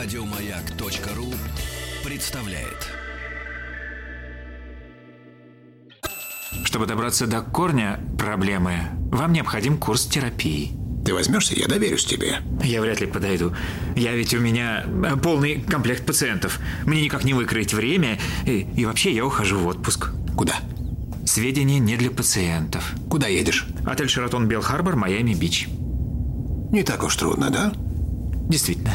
Радиомаяк.ру представляет. Чтобы добраться до корня проблемы, вам необходим курс терапии. Ты возьмешься, я доверюсь тебе. Я вряд ли подойду. Я ведь у меня э, полный комплект пациентов. Мне никак не выкроить время. И, и вообще я ухожу в отпуск. Куда? Сведения не для пациентов. Куда едешь? Отель «Шератон Белл-Харбор», Майами-Бич. Не так уж трудно, да? Действительно.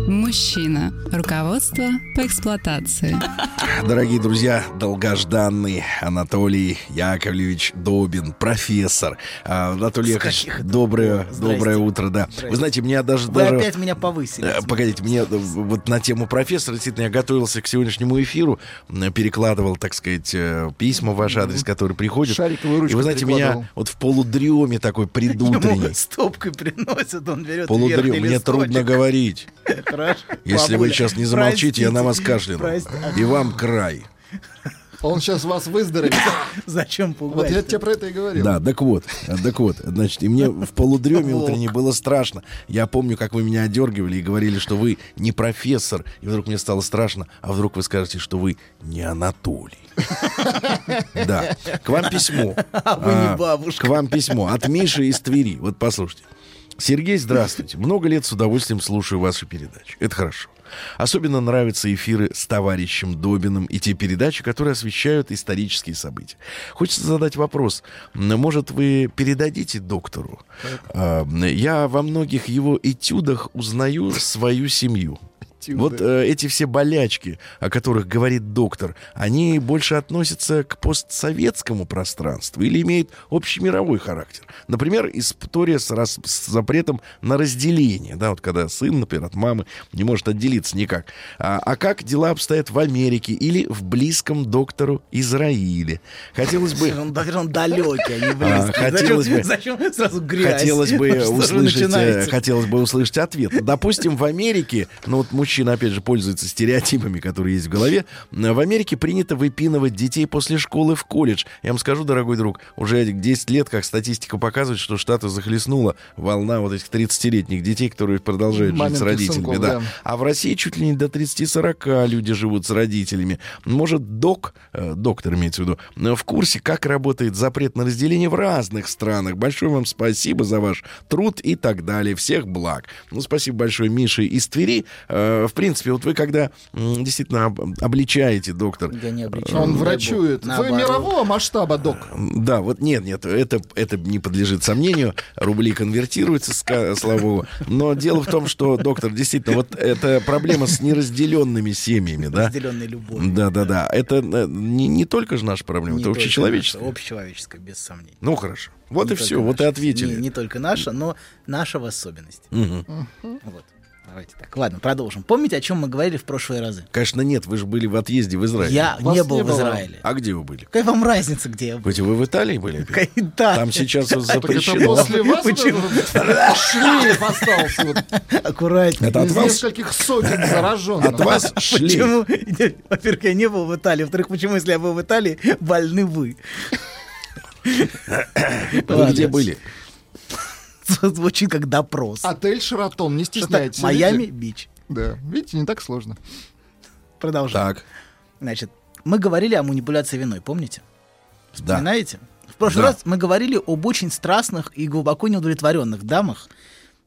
Мужчина. Руководство по эксплуатации. Дорогие друзья, долгожданный Анатолий Яковлевич Добин, профессор. А, Анатолий Яковлевич, доброе, доброе утро, да. Вы знаете, меня даже... Вы даже... опять меня повысили. Э, Погодите, мне э, вот на тему профессора, действительно, я готовился к сегодняшнему эфиру, перекладывал, так сказать, э, письма в ваш адрес, которые приходят. Шариковую ручку И вы знаете, меня вот в полудреме такой предутренний, Ему стопкой приносят, он берет полудрем, мне трудно говорить. Хорошо. Если вы сейчас не замолчите, я на вас кашляну. И вам край. Он сейчас вас выздоровит. Зачем Вот пугать? я тебе про это и говорил. Да, так вот, так вот, значит, и мне в полудреме Волк. утренней было страшно. Я помню, как вы меня одергивали и говорили, что вы не профессор, и вдруг мне стало страшно, а вдруг вы скажете, что вы не Анатолий. Да, к вам письмо. А вы не бабушка. К вам письмо от Миши из Твери. Вот послушайте. Сергей, здравствуйте. Много лет с удовольствием слушаю ваши передачи. Это хорошо. Особенно нравятся эфиры с товарищем Добиным и те передачи, которые освещают исторические события. Хочется задать вопрос. Может, вы передадите доктору? А, Я во многих его этюдах узнаю свою семью. Вот э, эти все болячки, о которых говорит доктор, они больше относятся к постсоветскому пространству или имеют общемировой характер. Например, история с, рас- с запретом на разделение, да, вот когда сын, например, от мамы не может отделиться никак. А, а как дела обстоят в Америке или в близком доктору Израиле? Хотелось бы... Он, он далекий, а не близкий. хотелось зачем, бы- зачем сразу грязь? Хотелось бы услышать, э, хотелось бы услышать ответ. Допустим, в Америке, ну вот мужчина опять же пользуется стереотипами, которые есть в голове. В Америке принято выпинывать детей после школы в колледж. Я вам скажу, дорогой друг, уже 10 лет, как статистика показывает, что штаты захлестнула волна вот этих 30-летних детей, которые продолжают жить с родителями. сынков, да. да. А в России чуть ли не до 30-40 люди живут с родителями. Может, док, э, доктор имеется в виду, э, в курсе, как работает запрет на разделение в разных странах. Большое вам спасибо за ваш труд и так далее. Всех благ. Ну, спасибо большое Мише из Твери. Э, В принципе, вот вы когда действительно об- обличаете, доктор, Я не обличаю. Он врачует. Вы мирового масштаба, док. Да, вот нет, нет, это, это не подлежит сомнению. Рубли конвертируются, слава богу. Но дело в том, что, доктор, действительно, вот эта проблема с неразделенными семьями, да? Разделенной любовью. Да, да, да. Это э, не, не только же наша проблема, Не это общечеловеческая. наша, Общечеловеческая, без сомнений. Ну хорошо. Вот Не и все, вот и наша. ответили. Не, не только наша, но наша в особенности. Мгм. Вот. Давайте так. Ладно, продолжим. Помните, о чем мы говорили в прошлые разы? Конечно, нет, вы же были в отъезде в Израиле. Я Вас не был не в. Израиле. А где вы были? Какая вам разница, где я был? Хоть вы в Италии были? Да. Там сейчас это запрещено. после вас Почему? шлейф остался Аккуратнее. Это от вас? нескольких сотен зараженных. От вас шлейф. Почему? Во-первых, я не был в Италии. Во-вторых, почему, если я был в Италии, больны вы? Вы где были? Звучит как допрос. Отель Шератон, не стесняйтесь. Майами видите? Бич. Да, видите, не так сложно. Продолжаем. Так, Значит, мы говорили о манипуляции виной, помните? да. Вспоминаете? В прошлый Да. раз мы говорили об очень страстных и глубоко неудовлетворенных дамах,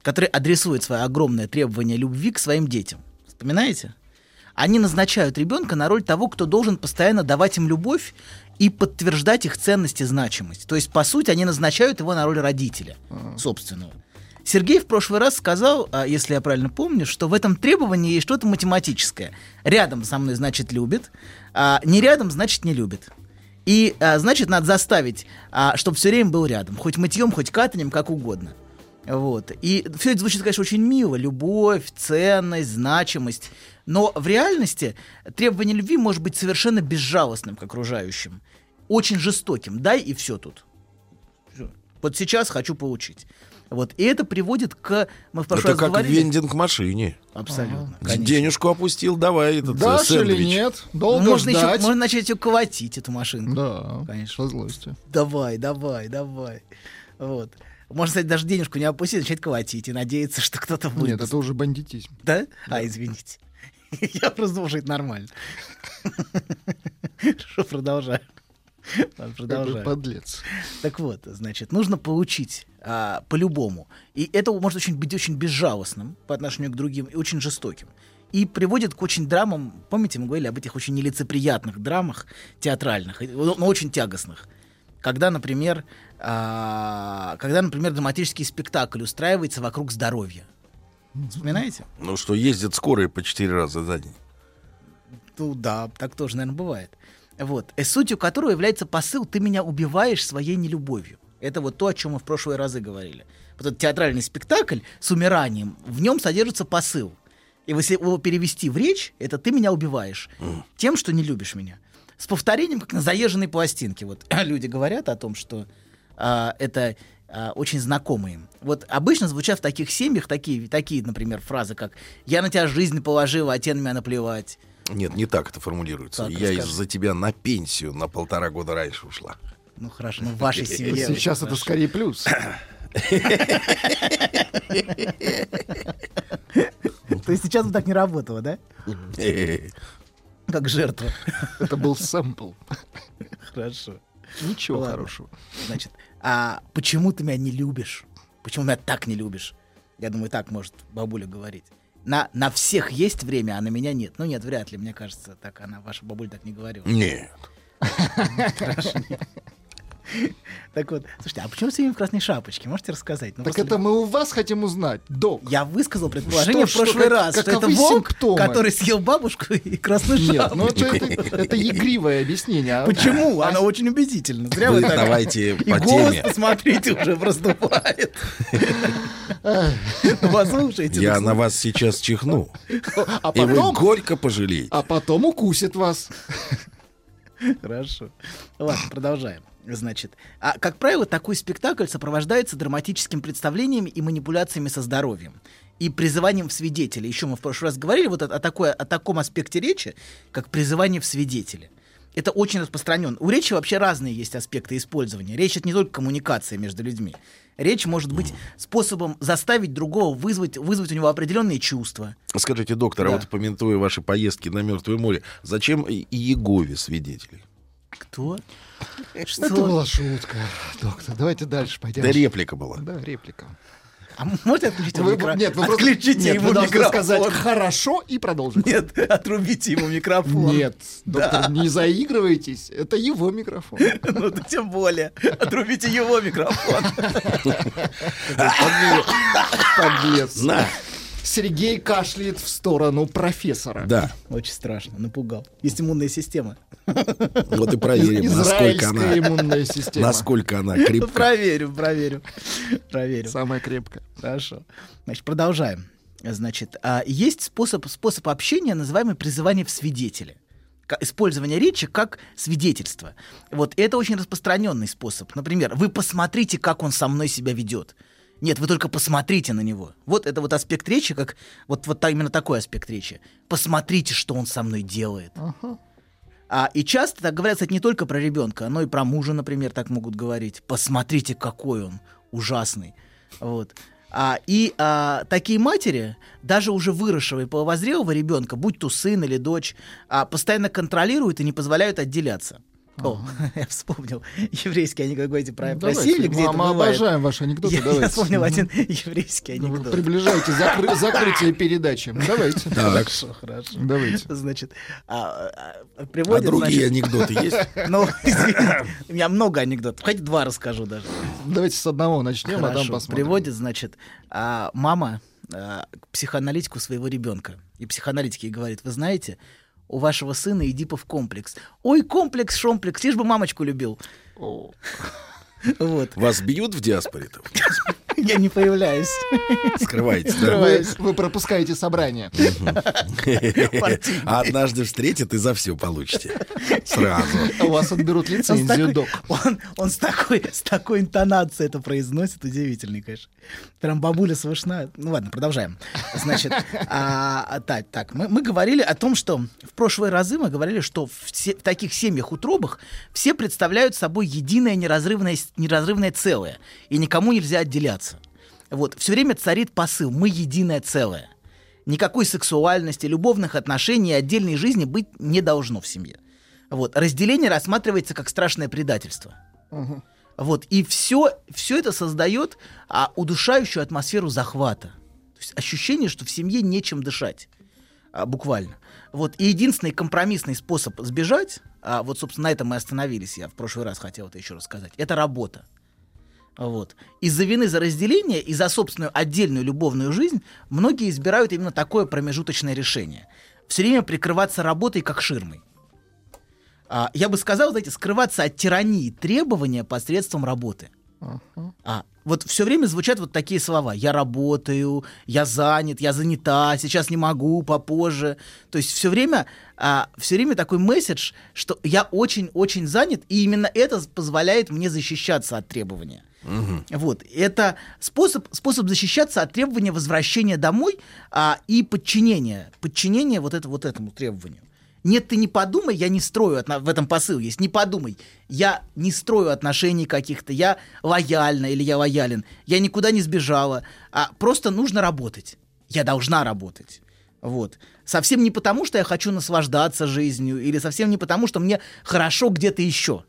которые адресуют свои огромные требования любви к своим детям. Вспоминаете? Они назначают ребенка на роль того, кто должен постоянно давать им любовь и подтверждать их ценность и значимость. То есть, по сути, они назначают его на роль родителя собственного. Сергей в прошлый раз сказал, а, если я правильно помню, что в этом требовании есть что-то математическое. Рядом со мной значит любит, а не рядом значит не любит. И а, значит, надо заставить, чтобы все время был рядом. Хоть мытьем, хоть катанием, как угодно. Вот. И все это звучит, конечно, очень мило. Любовь, ценность, значимость. Но в реальности требование любви может быть совершенно безжалостным к окружающим. Очень жестоким. Дай и все тут. Всё. Вот сейчас хочу получить. Вот. И это приводит к... Мы в прошлый Это раз как говорили... вендинг машине. Абсолютно. конечно. Денежку опустил, давай этот э, Дашь или сэндвич. нет? Ну, Долго можно, еще, ждать. можно начать ее колотить, эту машинку. Да, Конечно. со злостью. Давай, давай, давай. Вот. Можно, кстати, даже денежку не опустить, начать колотить и надеяться, что кто-то Нет, выдаст. это уже бандитизм. Да? А, извините. Я просто думал, что это нормально. Что, продолжаю. Продолжаю. подлец. Так вот, значит, нужно получить а, по-любому. И это может очень, быть очень безжалостным по отношению к другим и очень жестоким. И приводит к очень драмам, помните, мы говорили об этих очень нелицеприятных драмах театральных, но очень тягостных. Когда, например, а, когда, например, драматический спектакль устраивается вокруг здоровья. Вспоминаете? Ну что, ездят скорые по четыре раза за день. Ну да, так тоже, наверное, бывает. Вот. И сутью которого является посыл «ты меня убиваешь своей нелюбовью». Это вот то, о чем мы в прошлые разы говорили. Вот этот театральный спектакль с умиранием, в нем содержится посыл. И если его перевести в речь, это «ты меня убиваешь тем, что не любишь меня». С повторением, как на заезженной пластинке. Вот люди говорят о том, что а, это а, очень знакомые. Вот обычно звучат в таких семьях такие, такие, например, фразы, как «я на тебя жизнь положила, а тебе на меня наплевать». Нет, не так это формулируется. Так, Я из-за тебя на пенсию на полтора года раньше ушла. Ну хорошо, ну в вашей семье. Сейчас это хорошо. скорее плюс. То есть сейчас бы так не работало, да? Э, Как жертва. Это был сэмпл. Хорошо. Ничего хорошего. Значит, а почему ты меня не любишь? Почему меня так не любишь? Я думаю, так может бабуля говорить. На, на всех есть время, а на меня нет. Ну нет, вряд ли, мне кажется, так она, ваша бабуля так не говорила. Нет. Так вот, слушайте, а почему все время в красной шапочке? Можете рассказать? Ну, Так это мы у вас хотим узнать, док. Я высказал предположение Что- в прошлый что- раз, что это волк, симптомы? который съел бабушку и красную Нет, шапку. ну это, это, это игривое объясение. а- Почему? а- Она очень убедительна. Зря вы Вы так... давайте И по голос, теме. посмотрите, уже проступает. Послушайте. Я на вас сейчас чихну. А И вы горько пожалеете. а потом укусит вас. Хорошо. Ладно, продолжаем. Значит, а, как правило, такой спектакль сопровождается драматическим представлениями и манипуляциями со здоровьем и призыванием в свидетели. Еще мы в прошлый раз говорили вот о, о такой, о таком аспекте речи, как призывание в свидетели. Это очень распространен. У речи вообще разные есть аспекты использования. Речь это не только коммуникация между людьми. Речь может быть способом заставить другого вызвать, вызвать у него определенные чувства. Скажите, доктор, а Да. вот помянуя ваши поездки на Мертвое море, зачем Иегове свидетелей? Кто? Это была шутка, доктор. Давайте дальше пойдем. Да реплика была. Да, реплика. А можете отключить Вы- микро- нет, вы просто- Отключите нет, ему вы микрофон. сказать хорошо и продолжить. Нет, отрубите ему микрофон. Нет, доктор, не заигрывайтесь. Это его микрофон. Ну, да тем более. Отрубите его микрофон. Подлец. Подлец. На, Сергей кашляет в сторону профессора. да. Очень страшно, напугал. Есть иммунная система. Вот и проверим, насколько Израильская она, иммунная система. насколько она крепка. Проверю, проверю. Проверю. Самая крепкая. Хорошо. Значит, продолжаем. Значит, а, есть способ, способ общения, называемый призывание в свидетели. Использование речи как свидетельство. Вот это очень распространенный способ. Например, вы посмотрите, как он со мной себя ведет. Нет, вы только посмотрите на него. Вот это вот аспект речи, как вот, вот именно такой аспект речи. Посмотрите, что он со мной делает. А, и часто так говорят, кстати, не только про ребенка, но и про мужа, например, так могут говорить. Посмотрите, какой он ужасный. Вот. А, и а, такие матери, даже уже выросшего и половозрелого ребенка, будь то сын или дочь, а, постоянно контролируют и не позволяют отделяться. О, я вспомнил еврейский анекдот, говорите про, про семьи, где мы- это мы бывает. обожаем ваши анекдоты, Я, вспомнил один еврейский Ну, Вы анекдот. приближаете закры- закрытие передачи. Давайте. Хорошо, хорошо. Давайте. Значит, а, а, А приводят, другие значит, анекдоты есть? Ну, у меня много анекдотов. Хоть два расскажу даже. Давайте с одного начнем, а там Хорошо. посмотрим. Приводит, значит, а, мама а, к психоаналитику своего ребенка. И психоаналитик ей говорит, вы знаете, у вашего сына Эдипов комплекс. Ой, комплекс, шомплекс, лишь бы мамочку любил. О, Вот. Вас бьют в диаспоре-то? Я не появляюсь. Скрываетесь, да? Вы, вы пропускаете собрание. А однажды встретит и за все получите. Сразу. У вас отберут лицензию, док. он, он с, такой, с такой интонацией это произносит, удивительный, конечно. Прям бабуля слышна. Ну ладно, продолжаем. Значит, а, а, так, так мы, мы говорили о том, что в прошлые разы мы говорили, что в, се- в таких семьях утробах все представляют собой единое неразрывное, неразрывное целое, и никому нельзя отделяться. Вот, все время царит посыл «мы единое целое». Никакой сексуальности, любовных отношений и отдельной жизни быть не должно в семье. Вот. Разделение рассматривается как страшное предательство. Вот. И все, все это создает а, удушающую атмосферу захвата. То есть ощущение, что в семье нечем дышать. А, буквально. Вот. И единственный компромиссный способ сбежать, а, вот, собственно, на этом мы остановились, я в прошлый раз хотел это еще рассказать, это работа. Вот. Из-за вины за разделение и за собственную отдельную любовную жизнь многие избирают именно такое промежуточное решение. Все время прикрываться работой как ширмой. А, я бы сказал, знаете, скрываться от тирании требования посредством работы. А, вот все время звучат вот такие слова. Я работаю, я занят, я занята, сейчас не могу, попозже. То есть все время, а, все время такой месседж, что я очень-очень занят, и именно это позволяет мне защищаться от требования. Вот. Это способ, способ защищаться от требования возвращения домой а, и подчинения. Подчинения вот, это, вот этому требованию. Нет, ты не подумай, я не строю, отно- в этом посыл есть, не подумай, я не строю отношений каких-то, я лояльна или я лоялен, я никуда не сбежала, а просто нужно работать, я должна работать. Вот. Совсем не потому, что я хочу наслаждаться жизнью, или совсем не потому, что мне хорошо где-то еще.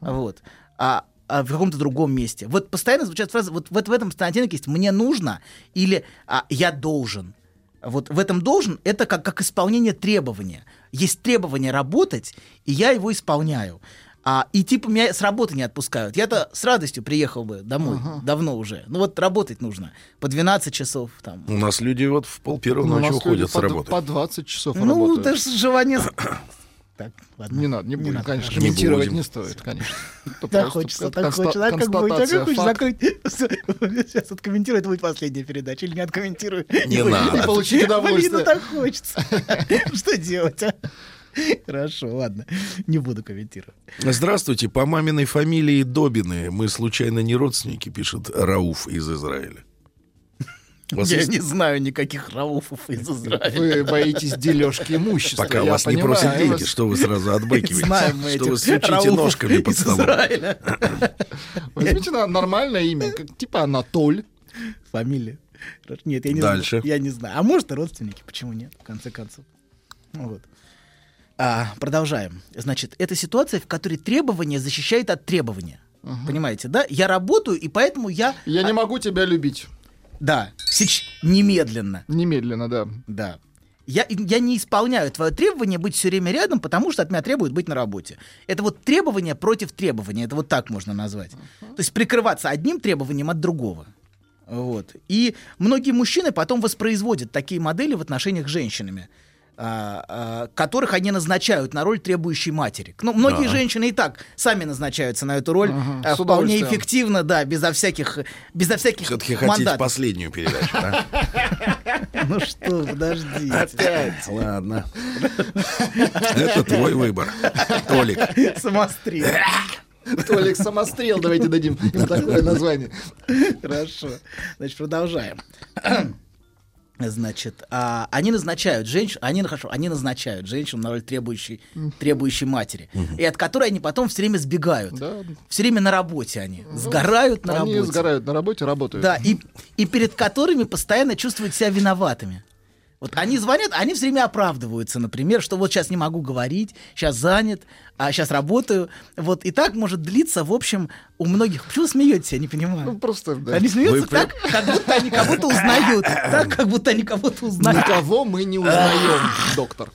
Вот. А, а в каком-то другом месте. Вот постоянно звучат фразы, вот, вот в этом постоянно есть «мне нужно» или а, «я должен». Вот в этом должен это как, как исполнение требования. Есть требование работать, и я его исполняю. А, и типа меня с работы не отпускают. Я-то с радостью приехал бы домой давно уже. Ну вот работать нужно по 12 часов там. У нас люди вот в пол первого Ну, ночи уходят с работы. по 20 часов Ну, работают. даже желание... Так, ладно. Не надо, не будем, надо, конечно. Не комментировать будем. не стоит, конечно. Да, хочется, так хочется. А как будет? А как хочешь закрыть? Сейчас откомментирую, это будет последняя передача. Или не откомментирую. Не надо. И получить удовольствие. Блин, ну так хочется. Что делать, а? Хорошо, ладно. Не буду комментировать. Здравствуйте, по маминой фамилии Добины. Мы случайно не родственники, пишет Рауф из Израиля. Вас Я есть- не знаю никаких рауфов из Израиля. Вы боитесь дележки имущества. Пока я вас не понимаю просят деньги, вас. что вы сразу отбыкиваете? Знаем мы что этих вы стучите рауфов ножками под из столом. Израиля. Возьмите нормальное имя, как- типа Анатоль. Фамилия. Нет, я не Дальше. знаю. Я не знаю. А может, и родственники, почему нет, в конце концов. Вот. А, продолжаем. Значит, это ситуация, в которой требование защищает от требования. Понимаете, да? Я работаю, и поэтому я... Я не могу тебя любить. Да, сеч... немедленно. Немедленно, да. Да. Я, я не исполняю твое требование быть все время рядом, потому что от меня требуют быть на работе. Это вот требование против требования. Это вот так можно назвать. То есть прикрываться одним требованием от другого. Вот. И многие мужчины потом воспроизводят такие модели в отношениях с женщинами, которых они назначают на роль требующей матери. Ну, многие женщины и так сами назначаются на эту роль Ага, а, с вполне эффективно, да, безо всяких, безо всяких Все-таки хотите мандатов. последнюю передачу, да? Ну что, подождите. Опять? Ладно. Это твой выбор, Толик. Самострел. Толик Самострел, давайте дадим им такое название. Хорошо. Значит, продолжаем. Значит, а, они назначают женщин, они, ну, хорошо, они назначают женщину на роль требующей, требующей матери, и от которой они потом все время сбегают. Да. Все время на работе они, сгорают на Они работе. сгорают на работе, работают. Да, и, и перед которыми постоянно чувствуют себя виноватыми. Вот они звонят, они все время оправдываются, например, что вот сейчас не могу говорить, сейчас занят, а сейчас работаю. Вот и так может длиться, в общем, у многих. Почему смеетесь, я не понимаю. Ну, просто, да. Они смеются Вы так, как будто они кого-то узнают. Так, как будто они кого-то узнают. Никого мы не узнаем, доктор.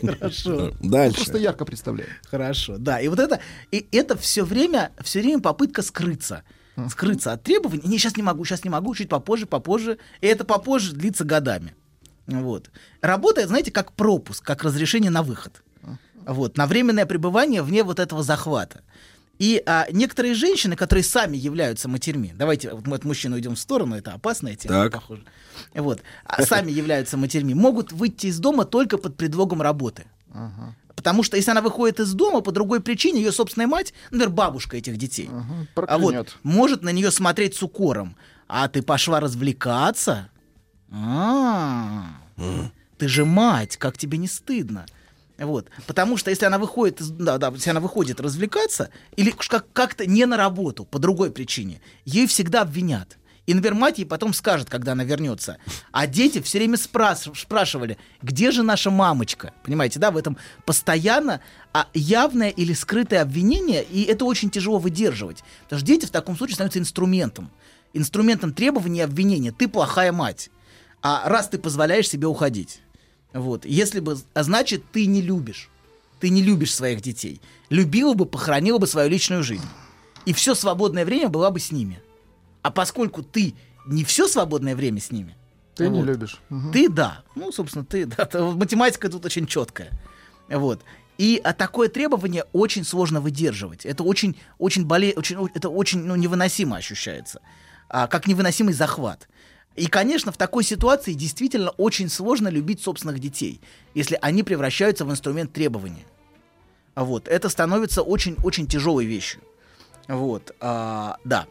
Хорошо. Дальше. Просто ярко представляю. Хорошо, да. И вот это, и это все время, все время попытка скрыться. Скрыться от требований. Не, сейчас не могу, сейчас не могу, чуть попозже, попозже. И это попозже длится годами. Вот. Работает, знаете, как пропуск, как разрешение на выход. Вот. На временное пребывание вне вот этого захвата. И а, некоторые женщины, которые сами являются матерьми, давайте вот мы от мужчин уйдем в сторону, это опасная тема, Так. похоже. Вот, а сами являются матерьми, могут выйти из дома только под предлогом работы. Потому что если она выходит из дома по другой причине, ее собственная мать, например, бабушка этих детей, а вот может на нее смотреть с укором. А ты пошла развлекаться? А, ты же мать, как тебе не стыдно? Вот. Потому что если она выходит, да, да, если она выходит развлекаться, или как- как-то не на работу, по другой причине, ей всегда обвинят. И, например, мать ей потом скажет, когда она вернется. А дети все время спрас- спрашивали, где же наша мамочка? Понимаете, да, в этом постоянно а, явное или скрытое обвинение, и это очень тяжело выдерживать. Потому что дети в таком случае становятся инструментом. Инструментом требований и обвинения. Ты плохая мать. А раз ты позволяешь себе уходить. Вот. Если бы, а значит, ты не любишь. Ты не любишь своих детей. Любила бы, похоронила бы свою личную жизнь. И все свободное время была бы с ними. А поскольку ты не все свободное время с ними, Ты не вот, любишь. Мгм. ты да. Ну, собственно, ты да. Математика тут очень четкая. Вот. И а такое требование очень сложно выдерживать. Это очень, очень боле... очень, это очень ну, невыносимо ощущается. А, как невыносимый захват. И, конечно, в такой ситуации действительно очень сложно любить собственных детей, если они превращаются в инструмент требования. А Вот. Это становится очень-очень тяжелой вещью. Вот. А, да.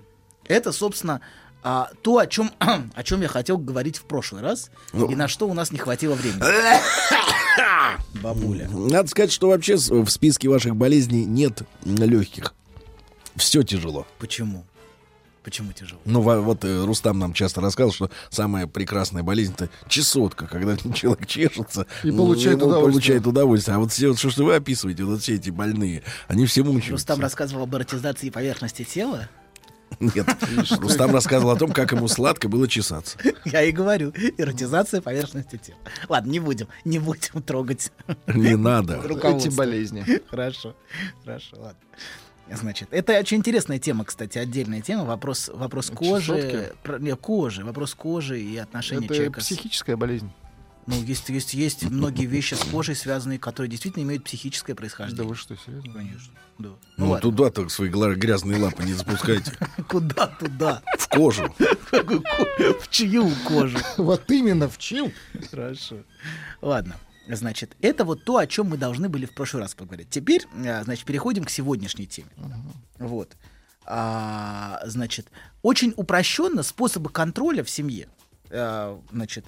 Это, собственно, а, то, о чем, о чем я хотел говорить в прошлый раз, и на что у нас не хватило времени. Бабуля. Надо сказать, что вообще в списке ваших болезней нет легких. Все тяжело. Почему? Почему тяжело? Ну, во- вот э, Рустам нам часто рассказывал, что самая прекрасная болезнь это чесотка, когда человек чешется И ну, получает ему удовольствие. получает удовольствие. А вот все, вот, что, что вы описываете, вот все эти больные, они все мучаются. Рустам рассказывал об эротизации поверхности тела. Нет, Рустам рассказывал о том, как ему сладко было чесаться. Я и говорю, эротизация поверхности тела. Ладно, не будем, не будем трогать Не надо. Эти болезни. Хорошо, хорошо, ладно. Значит, это очень интересная тема, кстати, отдельная тема. Вопрос, вопрос кожи, про- не, кожи, вопрос кожи и отношения Это человека. с- психическая болезнь. Ну, есть, есть, есть многие вещи с кожей связанные, которые действительно имеют психическое Да происхождение. вы что, серьезно? Конечно. Да. Ну, ладно. туда так свои грязные лапы не запускайте. Куда туда? В кожу. В чью кожу? Вот именно в чью? Хорошо. Ладно. Значит, это вот то, о чем мы должны были в прошлый раз поговорить. Теперь, а, значит, переходим к сегодняшней теме. Вот. А, значит, очень упрощенно способы контроля в семье. А, значит,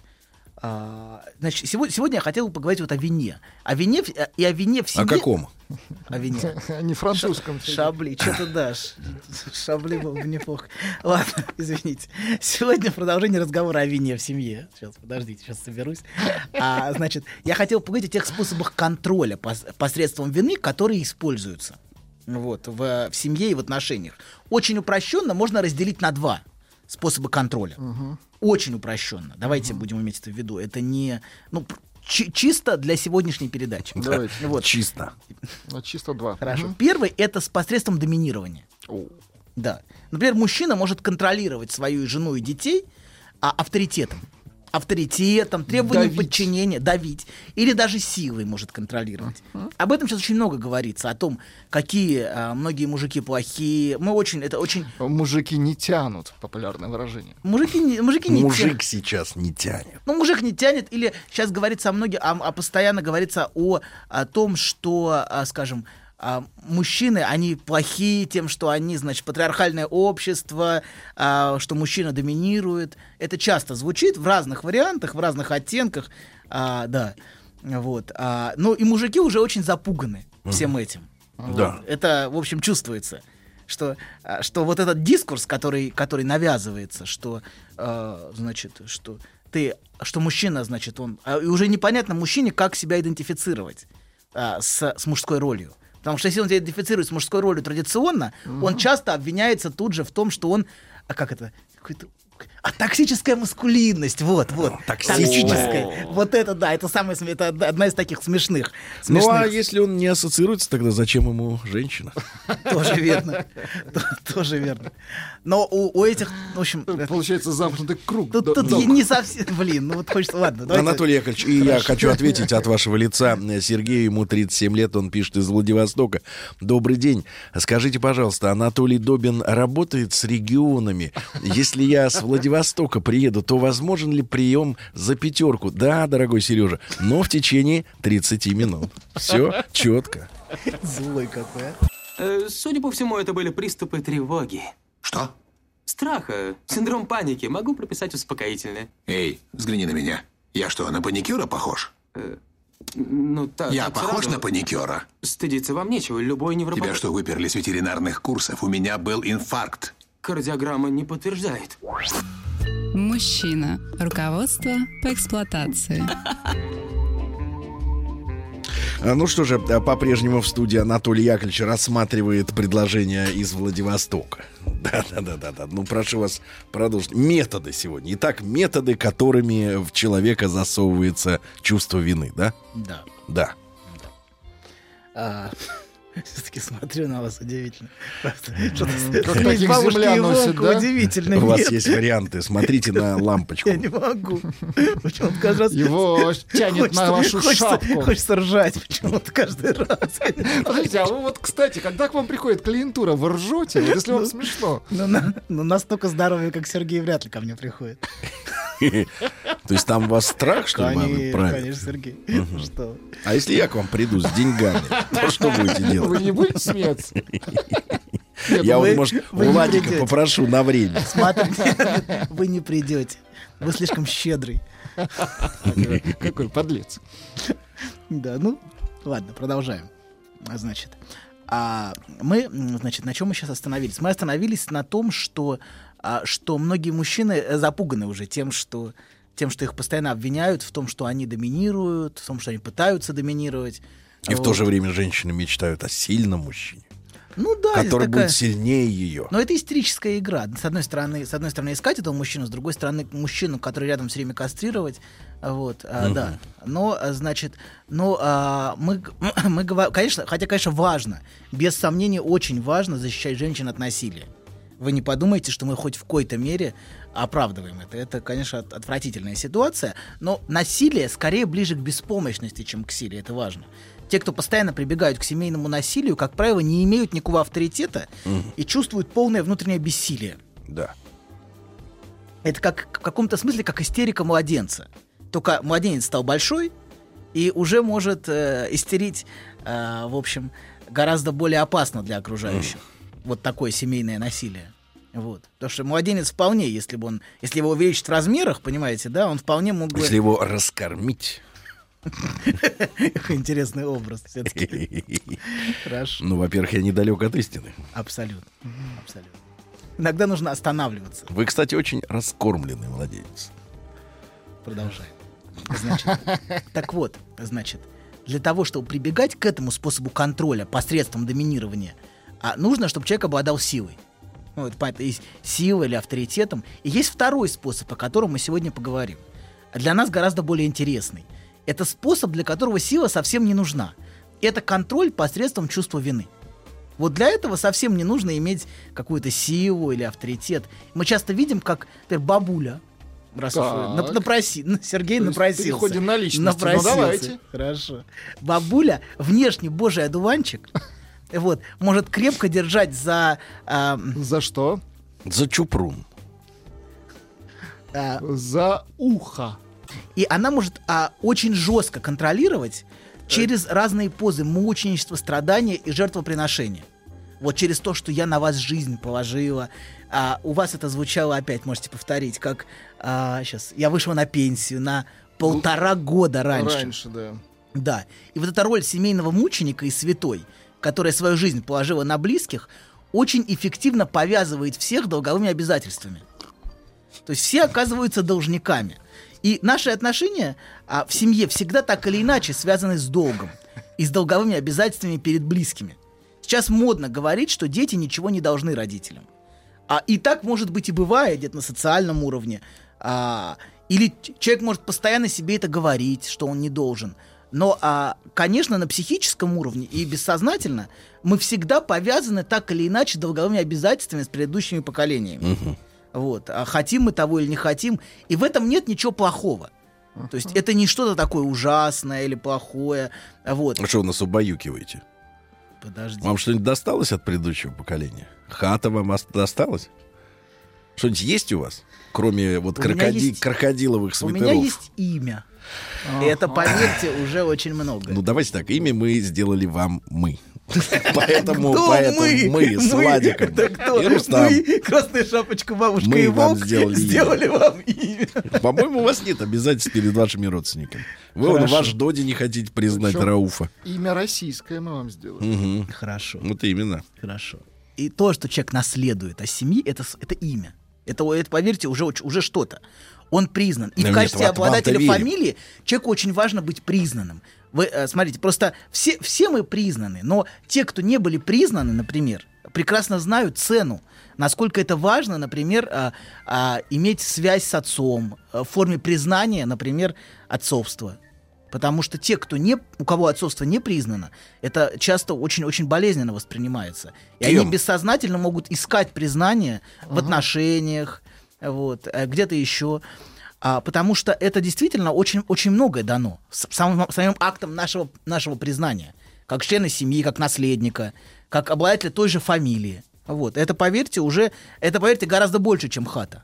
а, значит сегодня, сегодня я хотел бы поговорить вот о вине. О вине э, и о вине в семье. О каком? О вине. А Не французском. Шабли, что ты дашь? Шабли было бы неплохо. Ладно, извините. Сегодня продолжение разговора о вине в семье. Сейчас, подождите, сейчас соберусь. А, значит, я хотел поговорить о тех способах контроля пос- посредством вины, которые используются вот, в, в семье и в отношениях. Очень упрощенно можно разделить на два способа контроля. Очень упрощенно. Давайте будем иметь это в виду. Это не... Ну, чисто для сегодняшней передачи. Давайте. Вот. Чисто. Чисто два. Хорошо. Первый это с посредством доминирования. О, Да. Например, мужчина может контролировать свою жену и детей а, авторитетом. Авторитетом, требованием Давить. подчинения, давить. Или даже силой может контролировать. Об этом сейчас очень много говорится. О том, какие а, многие мужики плохие. Мы очень, это очень... Мужики не тянут, популярное выражение. Мужики, не- мужики не Мужик те- сейчас не тянет. Ну, мужик не тянет, или сейчас говорится о многих, а, а постоянно говорится о, о том, что, а, скажем, а, мужчины, они плохие тем, что они, значит, патриархальное общество, а, что мужчина доминирует. Это часто звучит в разных вариантах, в разных оттенках, а, да. Вот. А, ну, и мужики уже очень запуганы всем этим. Вот. Да. Это, в общем, чувствуется. Что, а, что вот этот дискурс, который, который навязывается, что, э, значит, что ты, что мужчина, значит, он, а, и уже непонятно мужчине, как себя идентифицировать а, с, с мужской ролью. Потому что если он идентифицирует с мужской ролью традиционно, он часто обвиняется тут же в том, что он, а как это, какой-то а токсическая маскулинность, вот, вот. Токсическая. Вот это, да, это самое, это одна из таких смешных. Ну, а если он не ассоциируется, тогда зачем ему женщина? Тоже верно. Тоже верно. Но у, у этих в общем, э, Получается замкнутый круг. тут, тут не совсем, блин, ну вот хочется, ладно, давайте. Анатолий Яковлевич, и я хочу ответить от вашего лица. Сергею, ему 37 лет, он пишет из Владивостока. Добрый день. Скажите, пожалуйста, Анатолий Добин работает с регионами. Если я с Владивостока приеду, то возможен ли прием за пятерку? Да, дорогой Сережа, но в течение 30 минут. Все четко. Злой какой, а. Э, Судя по всему, это были приступы тревоги. Что? Страха, синдром паники. Могу прописать успокоительное. Эй, взгляни на меня. Я что, на паникюра похож? Ну, так. Я похож сразу. на паникюра? Стыдиться вам нечего. Любой невропат... Тебя что, выперли с ветеринарных курсов? У меня был инфаркт. Кардиограмма не подтверждает. Мужчина. Руководство по эксплуатации. А, Ну что же, а, по-прежнему в студии Анатолий Яковлевич рассматривает предложение из Владивостока. Да-да-да-да. Ну, прошу вас продолжить. Методы сегодня. Итак, методы, которыми в человека засовывается чувство вины, да? Да. Да. Все-таки смотрю на вас удивительно. Как бабушки земля и носит, волка да? удивительно. У вас есть варианты. Смотрите на лампочку. Я не могу. Почему-то каждый раз... Его тянет на вашу хочется, шапку. Хочется ржать почему-то каждый раз. Подождите, а вы вот, кстати, когда к вам приходит клиентура, вы ржете? Если вам смешно. Ну, на- ну, настолько здоровый, как Сергей, вряд ли ко мне приходит. То есть там у вас страх, что ли, мамы Конечно, Сергей. Что? А если я к вам приду с деньгами, то что будете Вы не будете смеяться? Я вы- вот, может, вы Владика попрошу на время. Смотрите, вы не придете. Вы слишком щедрый. Какой подлец. Да, ну, ладно, продолжаем. А, Значит, а мы, значит, на чем мы сейчас остановились? Мы остановились на том, что, а, что многие мужчины э, запуганы уже тем, что тем, что их постоянно обвиняют в том, что они доминируют, в том, что они пытаются доминировать. И в Вот. то же время женщины мечтают о сильном мужчине, ну, да, который такая- будет сильнее ее. Но это истерическая игра. С одной стороны, с одной стороны искать этого мужчину, с другой стороны мужчину, который рядом все время кастрировать. Вот, а, да. Но, а, значит, но а, мы, мы говорим, конечно, хотя, конечно, важно, без сомнения, очень важно защищать женщин от насилия. Вы не подумайте, что мы хоть в какой-то мере оправдываем это. Это, конечно, от- отвратительная ситуация, но насилие скорее ближе к беспомощности, чем к силе. Это важно. Те, кто постоянно прибегают к семейному насилию, как правило, не имеют никакого авторитета и чувствуют полное внутреннее бессилие. Да. Это как в каком-то смысле как истерика младенца. Только младенец стал большой и уже может э, истерить, э, в общем, гораздо более опасно для окружающих. Вот такое семейное насилие. Вот. Потому что младенец вполне, если бы он, если его увеличить в размерах, понимаете, да, он вполне мог бы... Если его раскормить, Какой интересный образ все-таки. Хорошо. ну, во-первых, я недалек от истины. Абсолютно. Абсолютно. Иногда нужно останавливаться. Вы, кстати, очень раскормленный младенец. Продолжаем. Значит, так вот, значит, для того, чтобы прибегать к этому способу контроля посредством доминирования, а, нужно, чтобы человек обладал силой. Ну, это понятно, есть сила или авторитетом. И есть второй способ, о котором мы сегодня поговорим. Для нас гораздо более интересный. Это способ, для которого сила совсем не нужна. Это контроль посредством чувства вины. Вот для этого совсем не нужно иметь какую-то силу или авторитет. Мы часто видим, как например, бабуля, раз Так. нап- напроси- ну, Сергей То напросился. переходим на личности. Ну, Напросился. давайте. Хорошо. Бабуля, внешне божий одуванчик, вот, может крепко держать за... а, За что? За чупрун. а, За ухо. И она может а, очень жестко контролировать через разные позы мученичества, страдания и жертвоприношения. Вот через то, что я на вас жизнь положила. А, у вас это звучало опять, можете повторить, как сейчас я вышла на пенсию на полтора года раньше. Раньше, да. Да. И вот эта роль семейного мученика и святой, которая свою жизнь положила на близких, очень эффективно повязывает всех долговыми обязательствами. То есть все оказываются должниками. И наши отношения а, в семье всегда так или иначе связаны с долгом и с долговыми обязательствами перед близкими. Сейчас модно говорить, что дети ничего не должны родителям. А, и так, может быть, и бывает где-то на социальном уровне. А, или человек может постоянно себе это говорить, что он не должен. Но, а, конечно, на психическом уровне и бессознательно мы всегда повязаны так или иначе долговыми обязательствами с предыдущими поколениями. Вот. А хотим мы того или не хотим. И в этом нет ничего плохого. То есть это не что-то такое ужасное или плохое. Вот. А что вы нас убаюкиваете? Подожди. Вам что-нибудь досталось от предыдущего поколения? Хата вам ос- досталась? Что-нибудь есть у вас? Кроме вот У крокоди- есть- крокодиловых У свитеров. меня есть имя. И это, поверьте, уже очень много. Ну, давайте так, имя мы сделали вам мы. Поэтому, Кто поэтому мы, с Владиком Это кто? и Рустам. Мы, Красная шапочка, бабушка Мы и вам волк, сделали имя. сделали вам имя. По-моему, у вас нет обязательств перед вашими родственниками. Вы вон, Хорошо. ваш Доди не хотите признать Причем- Рауфа. Имя российское мы вам сделали. Мгм. Хорошо, Вот именно. хорошо. И то, что человек наследует от семьи, это, это имя. Это, это, поверьте, уже, уже что-то. Он признан. И Ну, в нет, качестве вам-то обладателя фамилии человеку очень важно быть признанным. Вы э, смотрите, просто все, все мы признаны, но те, кто не были признаны, например, прекрасно знают цену, насколько это важно, например, а, а, иметь связь с отцом а, в форме признания, например, отцовства. Потому что те, кто не, у кого отцовство не признано, это часто очень-очень болезненно воспринимается. И Кем? они бессознательно могут искать признание в отношениях, вот, э, где-то еще. А, потому что это действительно очень, очень многое дано самым, самим актом нашего, нашего признания. Как члена семьи, как наследника, как обладателя той же фамилии. Вот. Это, поверьте, уже, это, поверьте, гораздо больше, чем хата.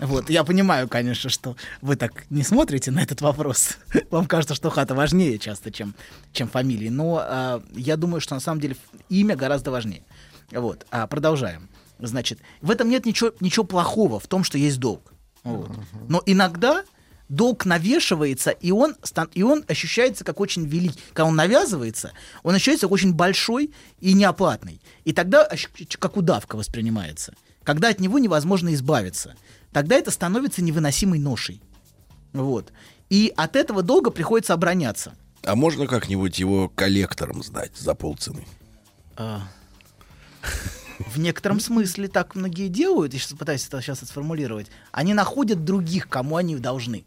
Вот, я понимаю, конечно, что вы так не смотрите на этот вопрос. Вам кажется, что хата важнее часто, чем, чем фамилии. Но а, я думаю, что на самом деле имя гораздо важнее. Вот, а, продолжаем. Значит, в этом нет ничего, ничего плохого в том, что есть долг. Вот. Но иногда долг навешивается, и он, и он ощущается как очень великий. Когда он навязывается, он ощущается как очень большой и неоплатный. И тогда как удавка воспринимается. Когда от него невозможно избавиться. Тогда это становится невыносимой ношей. Вот. И от этого долга приходится обороняться. А можно как-нибудь его коллекторам сдать за полцены? А, В некотором смысле так многие делают, я сейчас пытаюсь это сейчас сформулировать. Они находят других, кому они должны.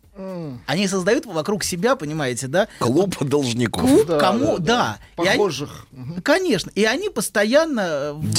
Они создают вокруг себя, понимаете, да? Клуб должников. Клуб, Да, кому, да, да. И они- Похожих. Мгм. конечно. И они постоянно э, в-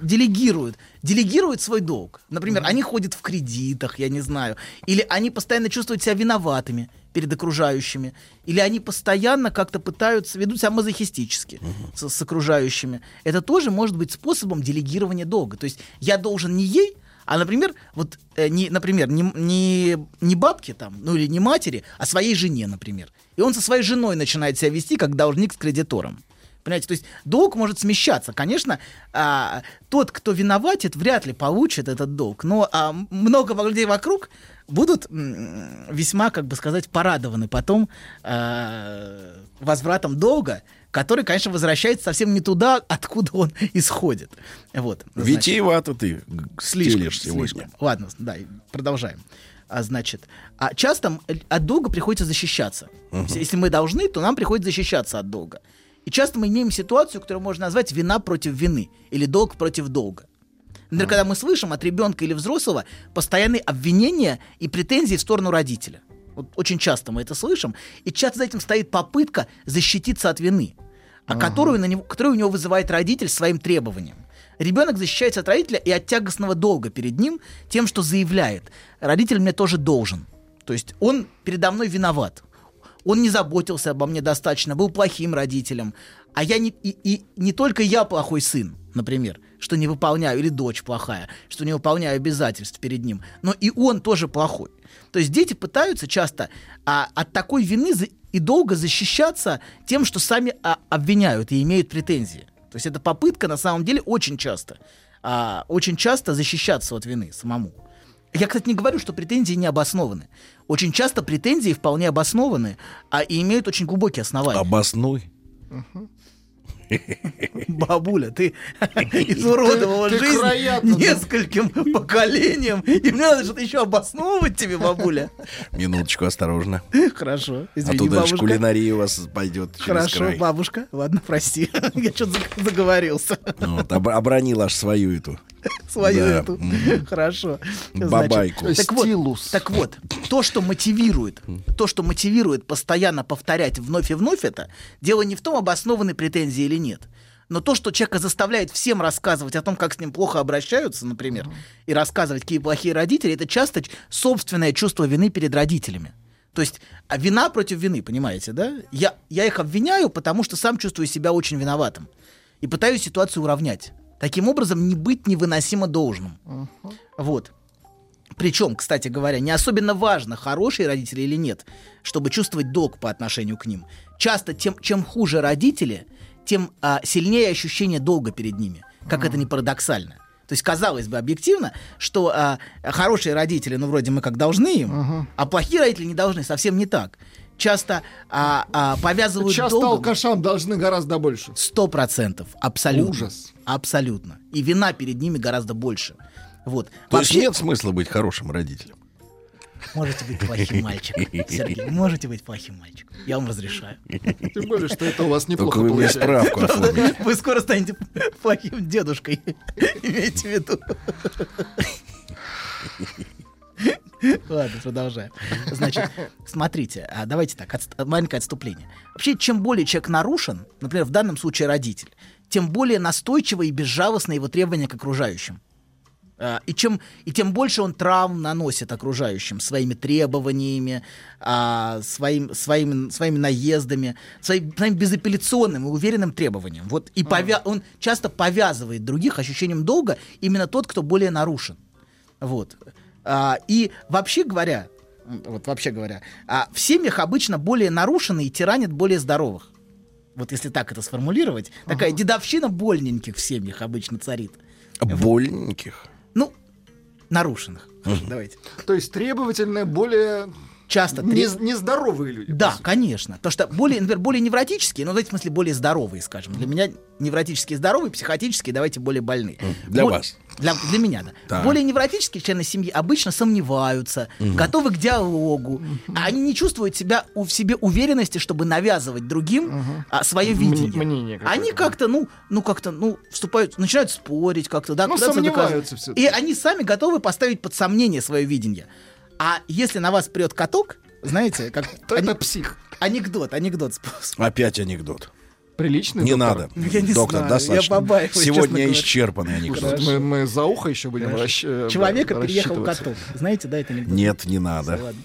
Делегируют. Делегируют, свой долг. Например, они ходят в кредитах, я не знаю, или они постоянно чувствуют себя виноватыми перед окружающими, или они постоянно как-то пытаются, ведут себя мазохистически с, с окружающими. Это тоже может быть способом делегирования долга. То есть я должен не ей, а, например, вот, э, не, например, не, не, не бабке там, ну или не матери, а своей жене, например. И он со своей женой начинает себя вести как должник с кредитором. Понимаете, то есть долг может смещаться. Конечно, а, тот, кто виноватит, вряд ли получит этот долг. Но а, много людей вокруг будут весьма, как бы сказать, порадованы потом а, возвратом долга, который, конечно, возвращается совсем не туда, откуда он исходит. Вот. Витиевато ты Слишком, сегодня. слишком. Ладно, да, продолжаем. А, значит, а часто от долга приходится защищаться. Если- Если мы должны, то нам приходится защищаться от долга. И часто мы имеем ситуацию, которую можно назвать вина против вины или долг против долга. Например, когда мы слышим от ребенка или взрослого постоянные обвинения и претензии в сторону родителя. Вот очень часто мы это слышим, и часто за этим стоит попытка защититься от вины, а которую, на него, которую у него вызывает родитель своим требованием. Ребенок защищается от родителя и от тягостного долга перед ним тем, что заявляет, родитель мне тоже должен. То есть он передо мной виноват. Он не заботился обо мне достаточно, был плохим родителем. А я не, и, и не только я плохой сын, например, что не выполняю, или дочь плохая, что не выполняю обязательств перед ним, но и он тоже плохой. То есть дети пытаются часто а, от такой вины за- и долго защищаться тем, что сами а, обвиняют и имеют претензии. То есть это попытка на самом деле очень часто, а, очень часто защищаться от вины самому. Я, кстати, не говорю, что претензии не обоснованы. Очень часто претензии вполне обоснованы, а и имеют очень глубокие основания. Обоснуй. Бабуля, ты изуродовала Ты- ты жизнь да. нескольким поколениям, и мне надо что-то еще обосновывать тебе, бабуля. Минуточку, осторожно. Хорошо, А извини, то дальше бабушка. кулинария у вас пойдет через Хорошо, край. бабушка. Ладно, прости. Я что-то заговорился. Ну Вот, об- обронил аж свою эту. Свою Да, эту. Хорошо. Значит, Бабайку. Так вот, Стилус. так вот, то, что мотивирует, то, что мотивирует постоянно повторять вновь и вновь это, дело не в том, обоснованы претензии или нет. Но то, что человека заставляет всем рассказывать о том, как с ним плохо обращаются, например, и рассказывать, какие плохие родители, это часто собственное чувство вины перед родителями. То есть а вина против вины, понимаете, да? Я, я их обвиняю, потому что сам чувствую себя очень виноватым. И пытаюсь ситуацию уравнять. Таким образом, не быть невыносимо должным. Вот. Причем, кстати говоря, не особенно важно, хорошие родители или нет, чтобы чувствовать долг по отношению к ним. Часто тем, чем хуже родители, тем а, сильнее ощущение долга перед ними. Как это не парадоксально. То есть, казалось бы, объективно, что а, хорошие родители, ну, вроде мы как должны им, а плохие родители не должны, совсем не так. Часто а, а, повязывают Часто долгом... алкашам должны гораздо больше. Сто процентов, абсолютно. Ужас. Абсолютно. И вина перед ними гораздо больше. Вот. То есть Вообще, нет смысла быть хорошим родителем. можете быть плохим мальчиком, Сергей, можете быть плохим мальчиком. Я вам разрешаю. Тем более, что это у вас неплохо Только вы мне получается. справку оформите. Вы скоро станете плохим дедушкой. Имейте в виду. Ладно, продолжаем. Значит, смотрите, а давайте так, отст- маленькое отступление. Вообще, чем более человек нарушен, например, в данном случае родитель, тем более настойчиво и безжалостно его требования к окружающим. А, И, чем, и тем больше он травм наносит окружающим своими требованиями, а, своим, своим, своими наездами, своим, своим безапелляционным и уверенным требованием. Вот, и повя- он часто повязывает других ощущением долга именно тот, кто более нарушен. Вот. А, и вообще говоря, вот вообще говоря, в семьях обычно более нарушенные тиранят более здоровых. Вот если так это сформулировать, такая дедовщина больненьких в семьях обычно царит. Больненьких. Ну, нарушенных. Давайте. То есть требовательные, более Часто не- нездоровые люди. Да, конечно. То, что более, например, более невротические, но в этом смысле более здоровые, скажем. Для меня невротические здоровые, психотические, давайте более больные. Для Бо- вас. Для, для меня, да. Так. Более невротические члены семьи обычно сомневаются, готовы к диалогу. А Они не чувствуют себя у, в себе уверенности, чтобы навязывать другим а, свое М- видение. мнение какое-то, Они как-то, ну, ну как-то, ну, вступают, начинают спорить как-то, да, Ну, сомневаются всё-таки. И они сами готовы поставить под сомнение свое видение. А если на вас прет каток, знаете, как То это псих. анекдот, анекдот. Опять анекдот. Приличный Не доктор? надо. Ну, я не Доктор, знаю, достаточно. я побаиваюсь, Сегодня исчерпанный анекдот. Мы, мы за ухо еще будем расщ- э, Человека переехал каток. Знаете, да, это анекдот? Нет, не надо. Ладно.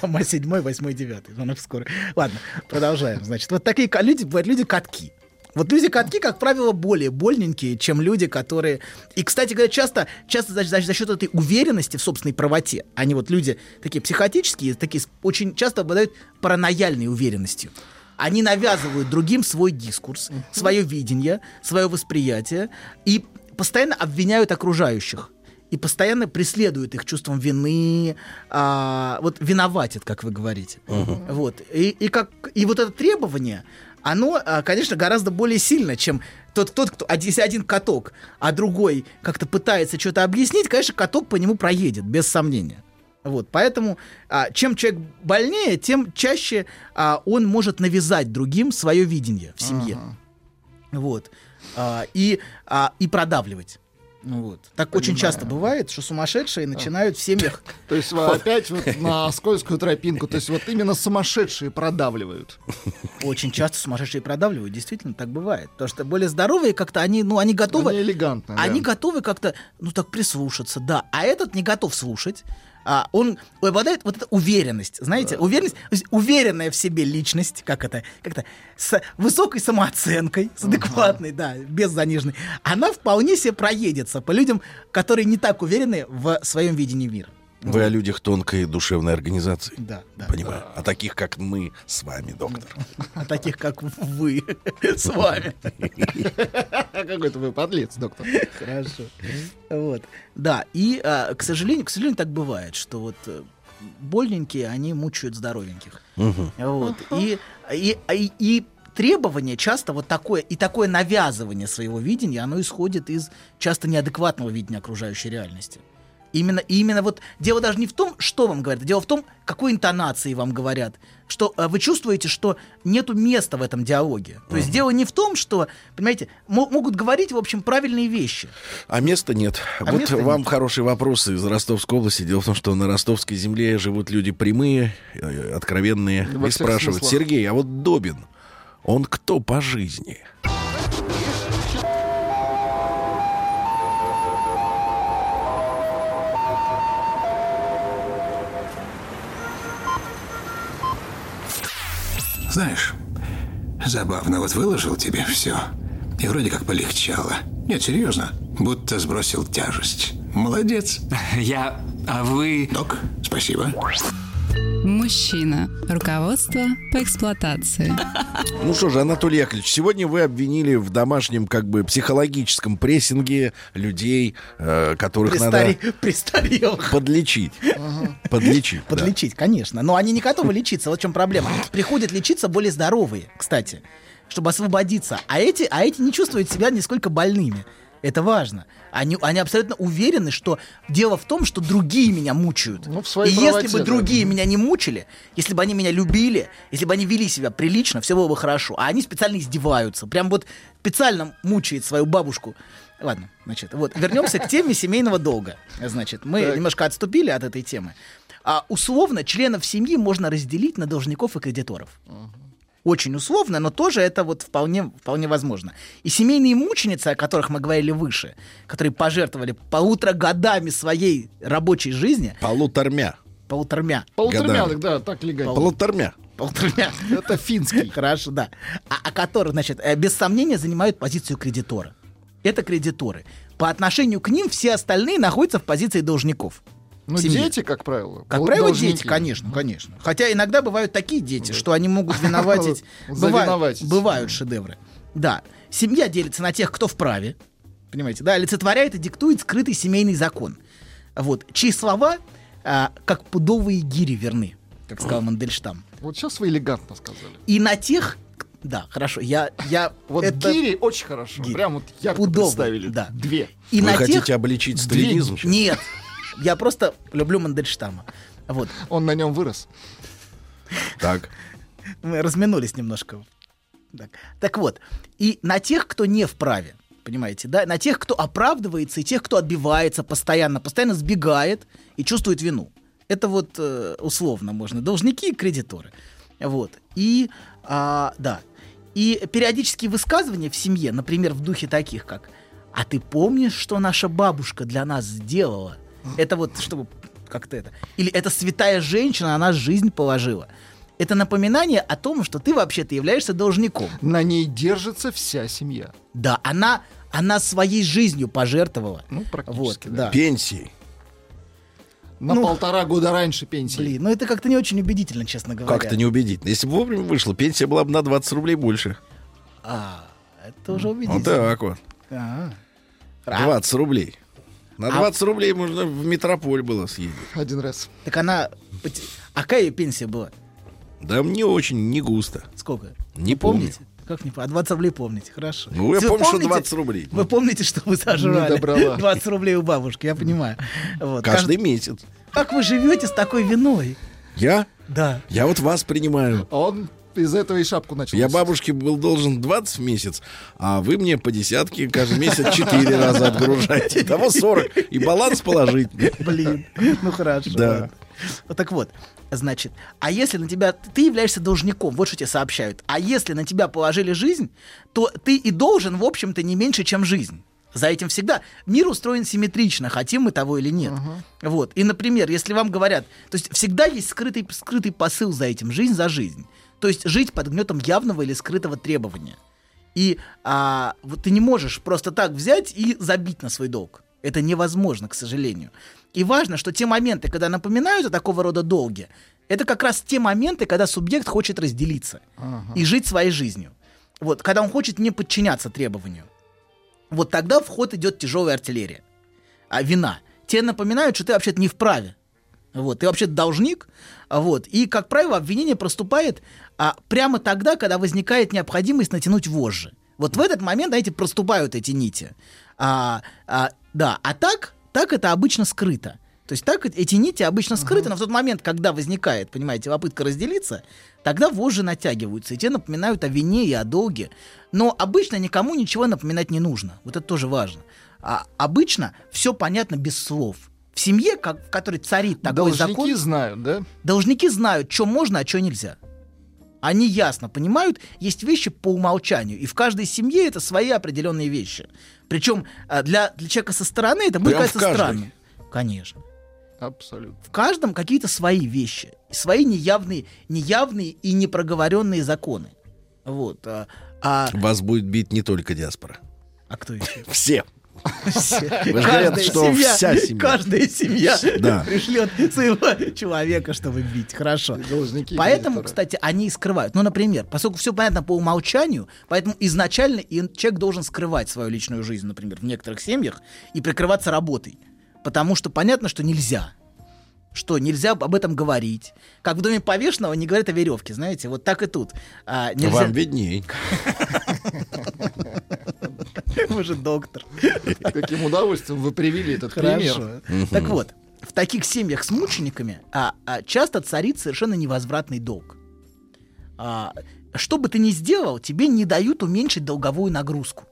Дома седьмой, восьмой, девятый. Она скоро. Ладно, продолжаем. Значит, вот такие люди, бывают люди-катки. Вот люди-катки, как правило, более больненькие, чем люди, которые... И, кстати говоря, часто, часто за, за- за счет этой уверенности в собственной правоте, они вот люди такие психотические, такие очень часто обладают паранояльной уверенностью. Они навязывают другим свой дискурс, свое видение, свое восприятие и постоянно обвиняют окружающих и постоянно преследует их чувством вины, а, вот виноватит, как вы говорите. Вот. И, и, как, и вот это требование, оно, а, конечно, гораздо более сильно, чем тот, тот кто, если один каток, а другой как-то пытается что-то объяснить, конечно, каток по нему проедет, без сомнения. Вот, поэтому а, чем человек больнее, тем чаще а, он может навязать другим свое видение в семье. Вот. А, и, а, и продавливать. Ну Вот. Так очень часто бывает, что сумасшедшие начинают в семьях. То есть опять вот на скользкую тропинку. То есть вот именно сумасшедшие продавливают. Очень часто сумасшедшие продавливают. Действительно, так бывает. Потому что более здоровые как-то они, ну, они готовы. Они элегантно. да. Они готовы как-то, ну так прислушаться, да. А этот не готов слушать. А он обладает вот эта уверенность, знаете, уверенность, уверенная в себе личность, как это, как-то с высокой самооценкой, с адекватной, да, без заниженной, она вполне себе проедется по людям, которые не так уверены в своем видении мира. Вы о людях тонкой душевной организации. Да, да. Понимаю. О таких, как мы с вами, доктор. А таких, как вы с вами. Какой-то вы подлец, доктор. Хорошо. Вот. Да, и, а, к сожалению, к сожалению, так бывает, что вот э, больненькие, они мучают здоровеньких. Вот. И, и, и, и требование часто вот такое, и такое навязывание своего видения, оно исходит из часто неадекватного видения окружающей реальности. Именно, и именно вот дело даже не в том, что вам говорят, дело в том, какой интонации вам говорят, что э, вы чувствуете, что нету места в этом диалоге. То есть дело не в том, что, понимаете, мо- могут говорить, в общем, правильные вещи. А места нет. А вот места вам нет. хорошие вопросы из Ростовской области. Дело в том, что на ростовской земле живут люди прямые, э, откровенные. И спрашивают, смыслах. Сергей, а вот Добин, он кто по жизни? Знаешь, забавно, вот выложил тебе все, и вроде как полегчало. Нет, серьезно, будто сбросил тяжесть. Молодец. Я... А вы... Док, спасибо. Мужчина. Руководство по эксплуатации. Ну что же, Анатолий Яковлевич, сегодня вы обвинили в домашнем как бы психологическом прессинге людей, э, которых Престаре- надо Престарелых. подлечить. Подлечить. да. Подлечить, конечно. Но они не готовы лечиться. Вот в чем проблема. Приходят лечиться более здоровые, кстати, чтобы освободиться. А эти, а эти не чувствуют себя нисколько больными. Это важно. Они, они абсолютно уверены, что дело в том, что другие меня мучают. Ну, в своей И правоте, если бы да. другие меня не мучили, если бы они меня любили, если бы они вели себя прилично, все было бы хорошо. А они специально издеваются. Прям вот специально мучает свою бабушку. Ладно, значит, вот вернемся к теме семейного долга. Значит, мы немножко отступили от этой темы. А условно членов семьи можно разделить на должников и кредиторов. Очень условно, но тоже это вот вполне, вполне возможно. И семейные мученицы, о которых мы говорили выше, которые пожертвовали полутора годами своей рабочей жизни, Полутормя. полутормя, Полутормяных, да, так легально. Полутормя. полутормя, Это финский. Хорошо, да. А, а которые, значит, э, без сомнения занимают позицию кредитора. Это кредиторы. По отношению к ним все остальные находятся в позиции должников. Ну, семье. дети, как правило. Как правило, должники. дети, конечно, конечно. Хотя иногда бывают такие дети, что они могут виноватить. Бывают, бывают шедевры. Да. Семья делится на тех, кто вправе. Понимаете, да, олицетворяет и диктует скрытый семейный закон. Вот. Чьи слова, а, как пудовые гири, верны, как сказал Мандельштам. Вот сейчас вы элегантно сказали. И на тех, да, хорошо, я, я Вот это- гири очень хорошо. Гири. Прям вот ярко Пудовые, представили. да. Две. и Вы на хотите тех, обличить сталинизм? сейчас? нет, я просто люблю Мандельштама. Вот. Он на нем вырос. Так. Мы разминулись немножко. Так. так вот, и на тех, кто не вправе, понимаете, да, на тех, кто оправдывается, и тех, кто отбивается постоянно, постоянно сбегает и чувствует вину. Это вот э, условно можно. Должники и кредиторы. Вот. И, а, да. И периодические высказывания в семье, например, в духе таких, как «А ты помнишь, что наша бабушка для нас сделала?» Это вот, чтобы как-то это. Или «Это святая женщина, она жизнь положила». Это напоминание о том, что ты вообще-то являешься должником. На ней держится вся семья. Да, она, она своей жизнью пожертвовала. Ну, практически, Вот, да. да. Пенсии. На Ну, полтора года раньше пенсии. Блин, ну это как-то не очень убедительно, честно говоря. Как-то неубедительно. Если бы вовремя вышло, пенсия была бы на 20 рублей больше. А, это уже Вот убедительно. так вот. А. А, 20 рублей. На 20 рублей можно в метрополь было съездить. Один раз. Так она... А какая ее пенсия была? Да мне очень не густо. Сколько? Не Вы помню. помните? Как не помню? А 20 рублей помните, хорошо. Ну, я Вы помню, что помните- 20 рублей. Вы помните, что вы сожрали? добрала. 20 рублей у бабушки, я понимаю. Вот. Каждый Кажд- месяц. Как вы живете с такой виной? Я? Да. Я вот вас принимаю. А он из этого и шапку начал. Я бабушке был должен 20 в месяц, а вы мне по десятке каждый месяц 4 раза отгружаете. Итого 40. И баланс положительный. Блин, ну хорошо. Да. Вот так вот, значит, а если на тебя, ты являешься должником, вот что тебе сообщают, а если на тебя положили жизнь, то ты и должен, в общем-то, не меньше, чем жизнь. За этим всегда мир устроен симметрично, хотим мы того или нет. Вот. И, например, если вам говорят, то есть всегда есть скрытый, скрытый посыл за этим, жизнь за жизнь. То есть жить под гнетом явного или скрытого требования. И а, вот ты не можешь просто так взять и забить на свой долг. Это невозможно, к сожалению. И важно, что те моменты, когда напоминают о такого рода долге, это как раз те моменты, когда субъект хочет разделиться и жить своей жизнью. Вот, когда он хочет не подчиняться требованию. Вот тогда в ход идет тяжелая артиллерия. А вина. Тебе напоминают, что ты вообще-то не вправе. Вот, ты вообще должник. Вот. И, как правило, обвинение проступает а, прямо тогда, когда возникает необходимость натянуть вожжи. Вот в этот момент, знаете, проступают эти нити. А, а, да, а так, так это обычно скрыто. То есть так эти нити обычно скрыты, но в тот момент, когда возникает, понимаете, попытка разделиться, тогда вожжи натягиваются, и те напоминают о вине и о долге. Но обычно никому ничего напоминать не нужно. Вот это тоже важно. А обычно все понятно без слов. В семье, как, в которой царит такой Должники закон, знают, да? должники знают, что можно, а что нельзя. Они ясно понимают, есть вещи по умолчанию, и в каждой семье это свои определенные вещи. Причем а, для, для человека со стороны это будет кажется странным. Конечно. Абсолютно. В каждом какие-то свои вещи, свои неявные, неявные и непроговоренные законы. Вот. А, а, Вас будет бить не только диаспора. а кто еще? Все. Вы же говорят, что вся семья. Каждая семья Да. пришлет своего человека, чтобы бить. Хорошо. Должники Поэтому, кредиторы. кстати, они и скрывают. Ну, например, поскольку все понятно по умолчанию, поэтому изначально человек должен скрывать свою личную жизнь, например, в некоторых семьях и прикрываться работой. Потому что понятно, что нельзя. Что нельзя об этом говорить. Как в доме повешенного не говорят о веревке, знаете, вот так и тут. А, нельзя... Вам видней. Вы же доктор. Каким удовольствием вы привели этот пример. Так вот, в таких семьях с мучениками а, а, часто царит совершенно невозвратный долг. А, что бы ты ни сделал, тебе не дают уменьшить долговую нагрузку.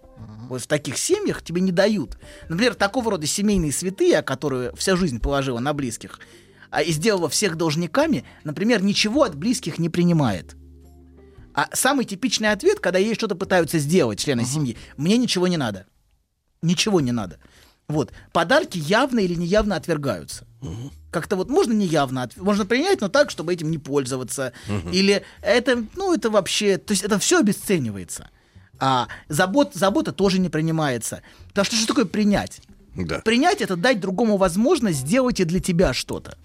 Вот в таких семьях тебе не дают. Например, такого рода семейные святые, которые вся жизнь положила на близких, а, и сделала всех должниками, например, ничего от близких не принимает. А самый типичный ответ, когда ей что-то пытаются сделать члены семьи, мне ничего не надо. Ничего не надо. Вот. Подарки явно или неявно отвергаются. Как-то вот можно неявно, отв- можно принять, но так, чтобы этим не пользоваться. Или это, ну, это вообще, то есть это все обесценивается. А забот, забота тоже не принимается. Потому что что такое принять? Да. Принять это дать другому возможность сделать и для тебя что-то.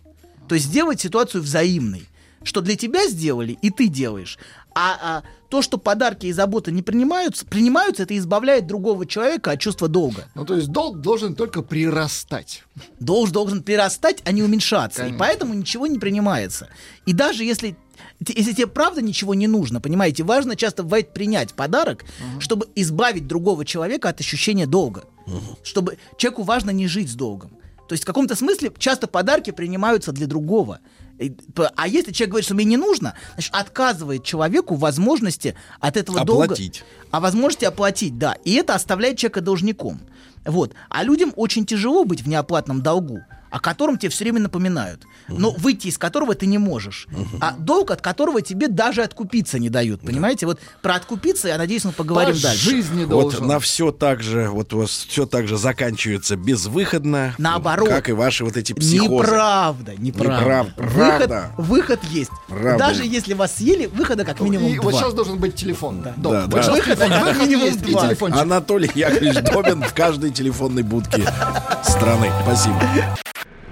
То есть сделать ситуацию взаимной. Что для тебя сделали, и ты делаешь. А, а то, что подарки и заботы не принимаются, принимаются, это избавляет другого человека от чувства долга. Ну, то есть долг должен только прирастать. Долг должен прирастать, а не уменьшаться. Конечно. И поэтому ничего не принимается. И даже если, если тебе правда ничего не нужно, понимаете, важно часто бывает принять подарок, чтобы избавить другого человека от ощущения долга. Чтобы человеку важно не жить с долгом. То есть в каком-то смысле часто подарки принимаются для другого. А если человек говорит, что мне не нужно, значит, отказывает человеку возможности от этого долга Оплатить. о возможности оплатить, да. И это оставляет человека должником. Вот. А людям очень тяжело быть в неоплатном долгу, о котором тебе все время напоминают, но выйти из которого ты не можешь. А долг, от которого тебе даже откупиться не дают. Понимаете? Вот про откупиться, я надеюсь, мы поговорим По дальше. жизни Вот должен. на все так же, вот у вас все так же заканчивается безвыходно. Наоборот. Как и ваши вот эти психозы. Неправда, неправда. Неправда, правда. Выход, выход есть. Правда. Даже если вас съели, выхода как минимум И два. вот сейчас должен быть телефон. Да, да. вот сейчас Выход, Выход минимум есть и два. телефончик. Анатолий Яковлевич Добин в каждой телефонной будке страны. Спасибо.